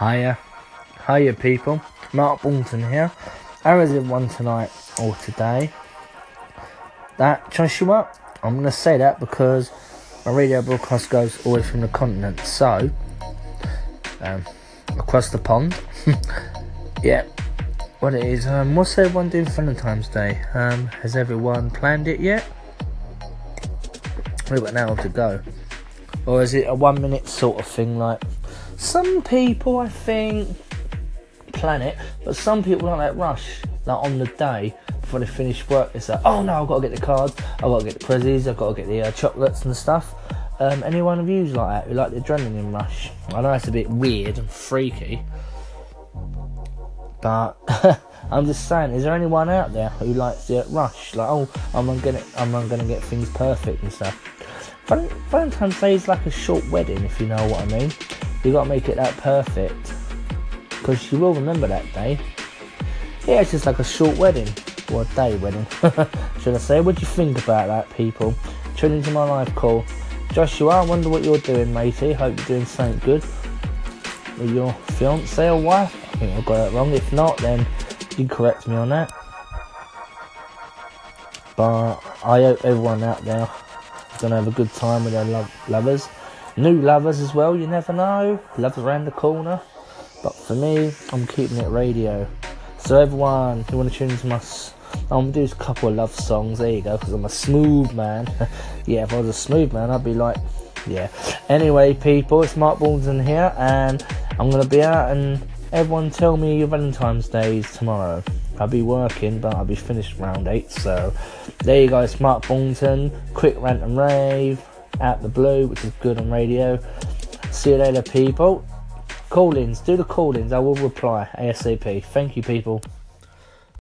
Hiya. Hiya, people. Mark Bolton here. How is one tonight or today? That, Joshua, I'm to say that because my radio broadcast goes always from the continent. So, um, across the pond. yeah. What it is, um, what's everyone doing Valentine's Day? Um, has everyone planned it yet? We've got an hour to go. Or is it a one minute sort of thing like some people I think plan it, but some people like rush. Like on the day before they finish work, it's like, oh no, I've got to get the cards, I've got to get the prezzies, I've got to get the uh, chocolates and stuff. Um, any one of you like that who like the adrenaline rush? I know it's a bit weird and freaky, but I'm just saying, is there anyone out there who likes the rush? Like, oh, I'm gonna, I'm gonna get things perfect and stuff. Valentine's Day is like a short wedding, if you know what I mean. You gotta make it that perfect, because you will remember that day. Yeah, it's just like a short wedding or a day wedding, should I say? What do you think about that, people? Tune into my live call. Joshua, I wonder what you're doing, matey. Hope you're doing something good with your fiance or wife. I think I got that wrong. If not, then you correct me on that. But I hope everyone out there gonna have a good time with their lo- lovers. New lovers as well, you never know. Love around the corner. But for me, I'm keeping it radio. So everyone who want to tune into my, I'm gonna do a couple of love songs. There you go, because I'm a smooth man. yeah, if I was a smooth man, I'd be like, yeah. Anyway, people, it's Mark Baldwin here, and I'm gonna be out and everyone tell me your Valentine's Day is tomorrow. I'll be working, but I'll be finished round eight. So there you go, Smart Bongton, quick rant and rave, out the blue, which is good on radio. See you later, people. Call ins, do the call ins, I will reply ASAP. Thank you, people.